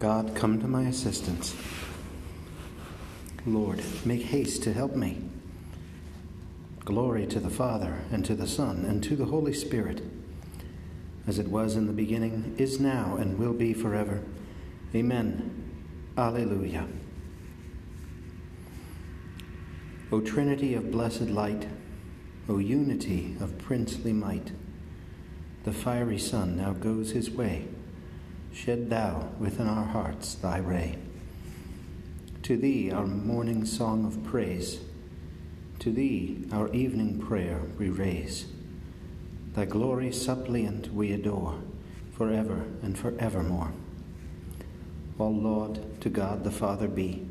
God, come to my assistance. Lord, make haste to help me. Glory to the Father, and to the Son, and to the Holy Spirit, as it was in the beginning, is now, and will be forever. Amen. Alleluia. O Trinity of blessed light, O unity of princely might, the fiery sun now goes his way. Shed thou within our hearts thy ray. To thee our morning song of praise, to thee our evening prayer we raise. Thy glory suppliant we adore, forever and forevermore. All laud to God the Father be,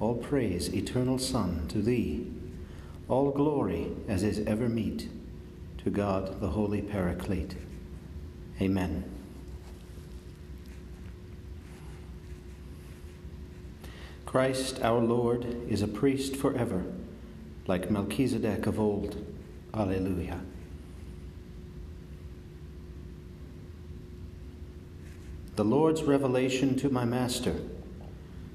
all praise, eternal Son, to thee, all glory as is ever meet, to God the Holy Paraclete. Amen. Christ our Lord is a priest forever, like Melchizedek of old. Alleluia. The Lord's revelation to my Master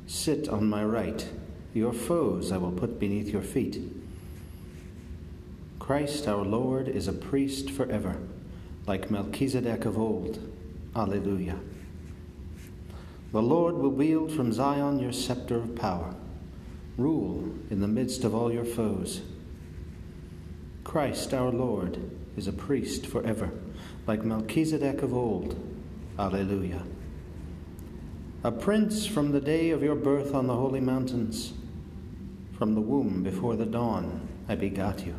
Sit on my right, your foes I will put beneath your feet. Christ our Lord is a priest forever, like Melchizedek of old. Alleluia. The Lord will wield from Zion your scepter of power. Rule in the midst of all your foes. Christ our Lord is a priest forever, like Melchizedek of old. Alleluia. A prince from the day of your birth on the holy mountains. From the womb before the dawn I begot you.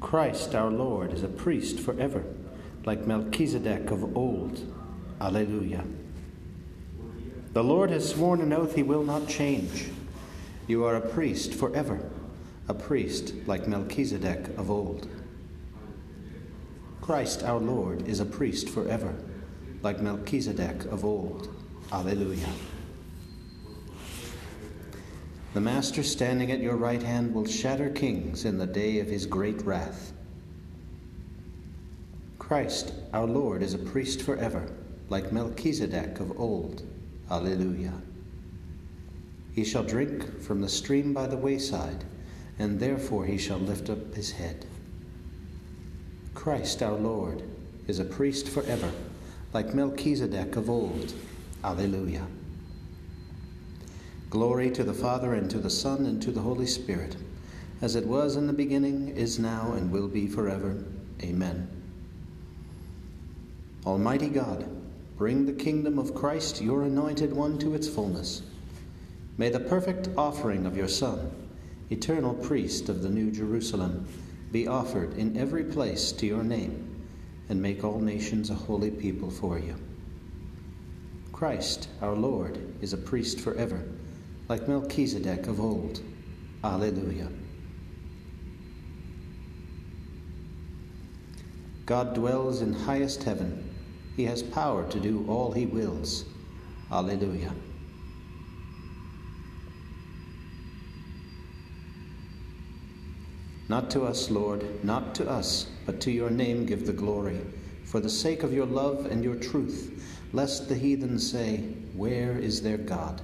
Christ our Lord is a priest forever, like Melchizedek of old. Alleluia. The Lord has sworn an oath he will not change. You are a priest forever, a priest like Melchizedek of old. Christ our Lord is a priest forever, like Melchizedek of old. Alleluia. The Master standing at your right hand will shatter kings in the day of his great wrath. Christ our Lord is a priest forever, like Melchizedek of old. Alleluia. He shall drink from the stream by the wayside, and therefore he shall lift up his head. Christ our Lord is a priest forever, like Melchizedek of old. Alleluia. Glory to the Father, and to the Son, and to the Holy Spirit, as it was in the beginning, is now, and will be forever. Amen. Almighty God, Bring the kingdom of Christ, your anointed one, to its fullness. May the perfect offering of your Son, eternal priest of the New Jerusalem, be offered in every place to your name, and make all nations a holy people for you. Christ, our Lord, is a priest forever, like Melchizedek of old. Alleluia. God dwells in highest heaven he has power to do all he wills. Alleluia. Not to us, Lord, not to us, but to your name give the glory, for the sake of your love and your truth, lest the heathen say, Where is their God?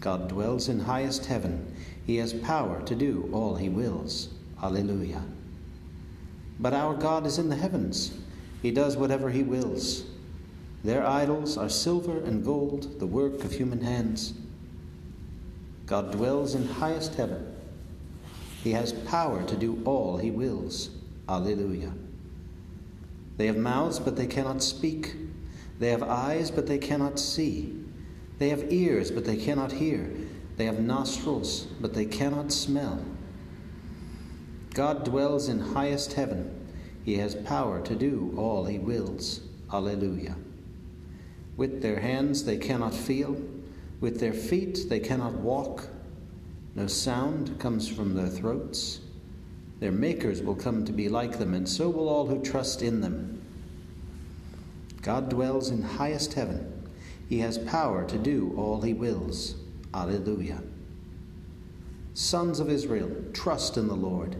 God dwells in highest heaven. He has power to do all he wills. Alleluia. But our God is in the heavens. He does whatever he wills. Their idols are silver and gold, the work of human hands. God dwells in highest heaven. He has power to do all he wills. Alleluia. They have mouths, but they cannot speak. They have eyes, but they cannot see. They have ears, but they cannot hear. They have nostrils, but they cannot smell. God dwells in highest heaven. He has power to do all he wills. Alleluia. With their hands they cannot feel, with their feet they cannot walk. No sound comes from their throats. Their makers will come to be like them, and so will all who trust in them. God dwells in highest heaven. He has power to do all he wills. Alleluia. Sons of Israel, trust in the Lord.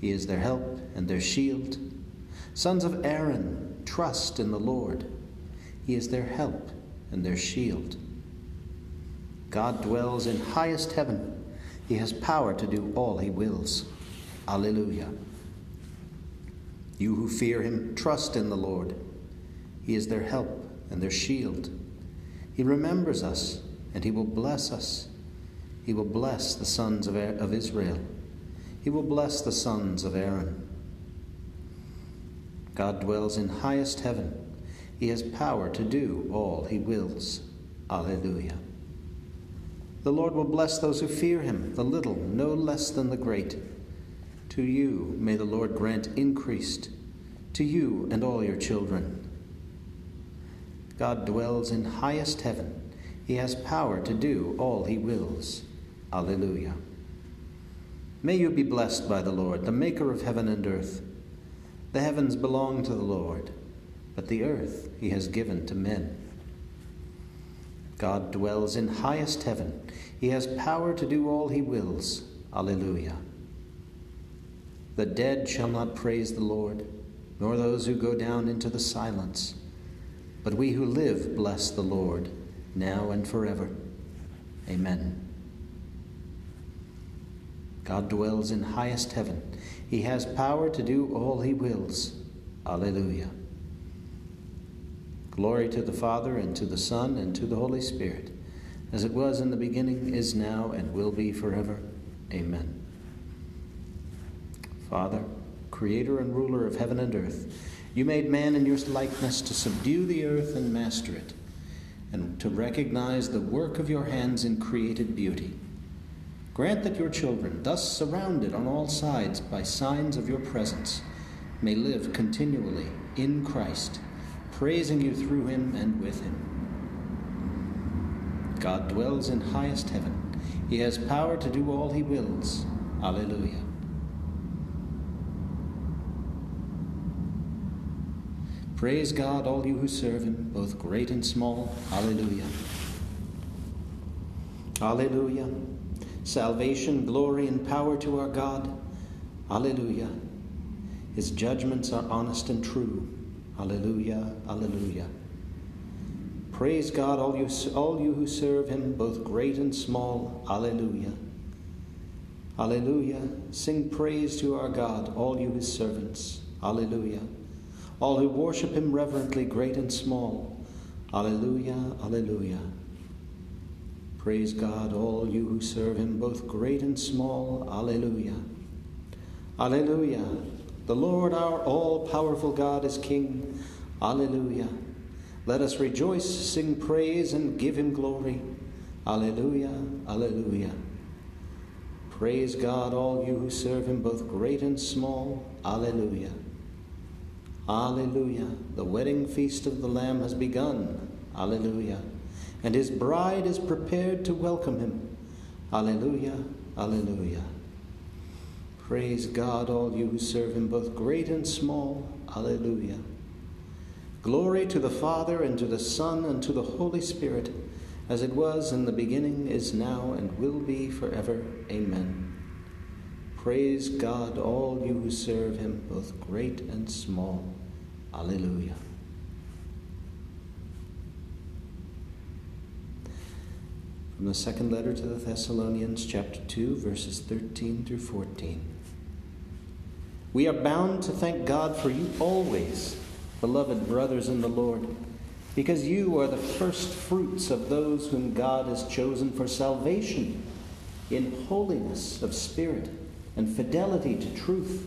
He is their help and their shield. Sons of Aaron, trust in the Lord. He is their help and their shield. God dwells in highest heaven. He has power to do all he wills. Alleluia. You who fear him, trust in the Lord. He is their help and their shield. He remembers us, and he will bless us. He will bless the sons of, er-, of Israel. He will bless the sons of Aaron. God dwells in highest heaven. He has power to do all he wills. Alleluia. The Lord will bless those who fear him, the little no less than the great. To you may the Lord grant increased, to you and all your children. God dwells in highest heaven. He has power to do all he wills. Alleluia. May you be blessed by the Lord, the maker of heaven and earth. The heavens belong to the Lord but the earth he has given to men. God dwells in highest heaven. He has power to do all he wills. Alleluia. The dead shall not praise the Lord, nor those who go down into the silence. But we who live bless the Lord, now and forever. Amen. God dwells in highest heaven. He has power to do all he wills. Alleluia. Glory to the Father, and to the Son, and to the Holy Spirit, as it was in the beginning, is now, and will be forever. Amen. Father, creator and ruler of heaven and earth, you made man in your likeness to subdue the earth and master it, and to recognize the work of your hands in created beauty. Grant that your children, thus surrounded on all sides by signs of your presence, may live continually in Christ praising you through him and with him. God dwells in highest heaven. He has power to do all he wills. Alleluia. Praise God, all you who serve him, both great and small. Alleluia. Alleluia. Salvation, glory, and power to our God. Alleluia. His judgments are honest and true. Alleluia, alleluia. Praise God, all you, all you who serve him, both great and small. Alleluia. Alleluia. Sing praise to our God, all you his servants. Alleluia. All who worship him reverently, great and small. Alleluia, alleluia. Praise God, all you who serve him, both great and small. Alleluia. Alleluia. The Lord our all powerful God is King. Alleluia. Let us rejoice, sing praise, and give him glory. Alleluia, alleluia. Praise God, all you who serve him, both great and small. Alleluia. Alleluia. The wedding feast of the Lamb has begun. Alleluia. And his bride is prepared to welcome him. Alleluia, alleluia. Praise God, all you who serve him, both great and small. Alleluia. Glory to the Father, and to the Son, and to the Holy Spirit, as it was in the beginning, is now, and will be forever. Amen. Praise God, all you who serve him, both great and small. Alleluia. From the second letter to the Thessalonians, chapter 2, verses 13 through 14. We are bound to thank God for you always, beloved brothers in the Lord, because you are the first fruits of those whom God has chosen for salvation in holiness of spirit and fidelity to truth.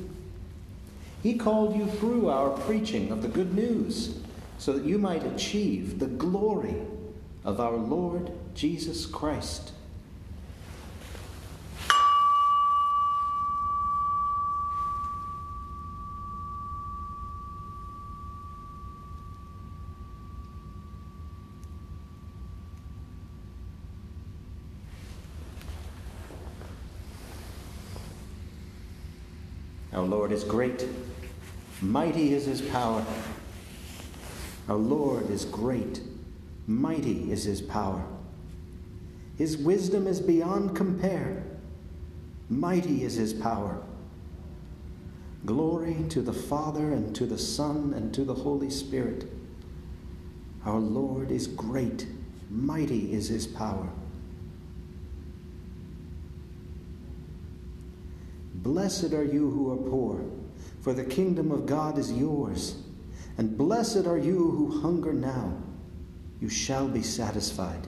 He called you through our preaching of the good news so that you might achieve the glory of our Lord Jesus Christ. Our Lord is great, mighty is his power. Our Lord is great, mighty is his power. His wisdom is beyond compare, mighty is his power. Glory to the Father, and to the Son, and to the Holy Spirit, Our Lord is great, mighty is his power. Blessed are you who are poor, for the kingdom of God is yours. And blessed are you who hunger now, you shall be satisfied.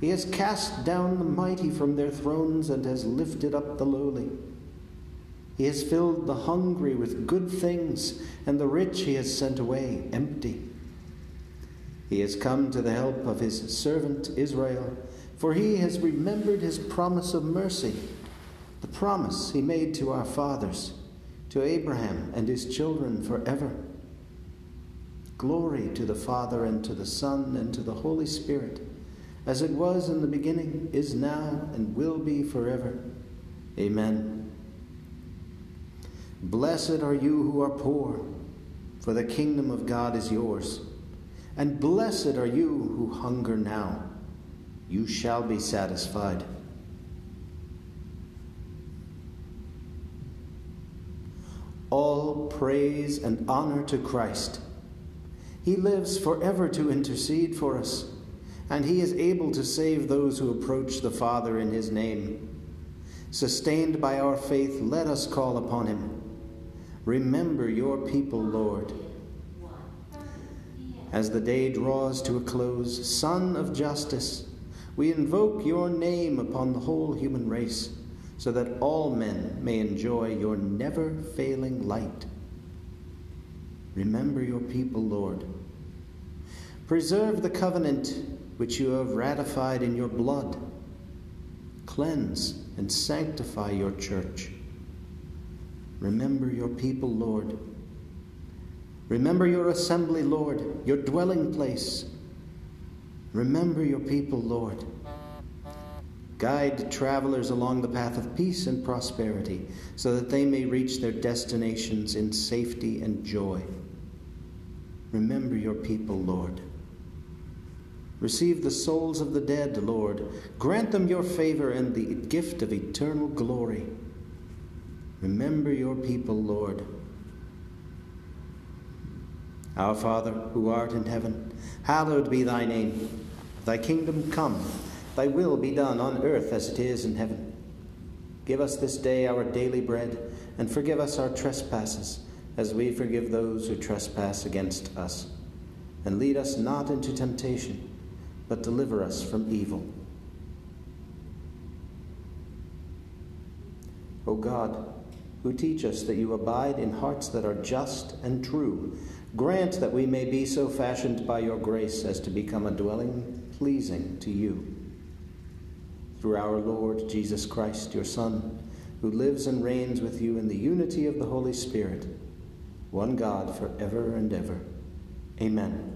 He has cast down the mighty from their thrones and has lifted up the lowly. He has filled the hungry with good things, and the rich he has sent away empty. He has come to the help of his servant Israel, for he has remembered his promise of mercy, the promise he made to our fathers, to Abraham and his children forever. Glory to the Father, and to the Son, and to the Holy Spirit, as it was in the beginning, is now, and will be forever. Amen. Blessed are you who are poor, for the kingdom of God is yours. And blessed are you who hunger now, you shall be satisfied. All praise and honor to Christ he lives forever to intercede for us, and He is able to save those who approach the Father in His name. Sustained by our faith, let us call upon Him. Remember your people, Lord. As the day draws to a close, Sun of Justice, we invoke your name upon the whole human race, so that all men may enjoy your never failing light. Remember your people, Lord. Preserve the covenant which you have ratified in your blood. Cleanse and sanctify your church. Remember your people, Lord. Remember your assembly, Lord, your dwelling place. Remember your people, Lord. Guide travelers along the path of peace and prosperity so that they may reach their destinations in safety and joy. Remember your people, Lord. Receive the souls of the dead, Lord. Grant them your favor and the gift of eternal glory. Remember your people, Lord. Our Father, who art in heaven, hallowed be thy name. Thy kingdom come, thy will be done on earth as it is in heaven. Give us this day our daily bread, and forgive us our trespasses, as we forgive those who trespass against us. And lead us not into temptation but deliver us from evil. O God, who teach us that you abide in hearts that are just and true, grant that we may be so fashioned by your grace as to become a dwelling pleasing to you. Through our Lord Jesus Christ, your Son, who lives and reigns with you in the unity of the Holy Spirit, one God for ever and ever. Amen.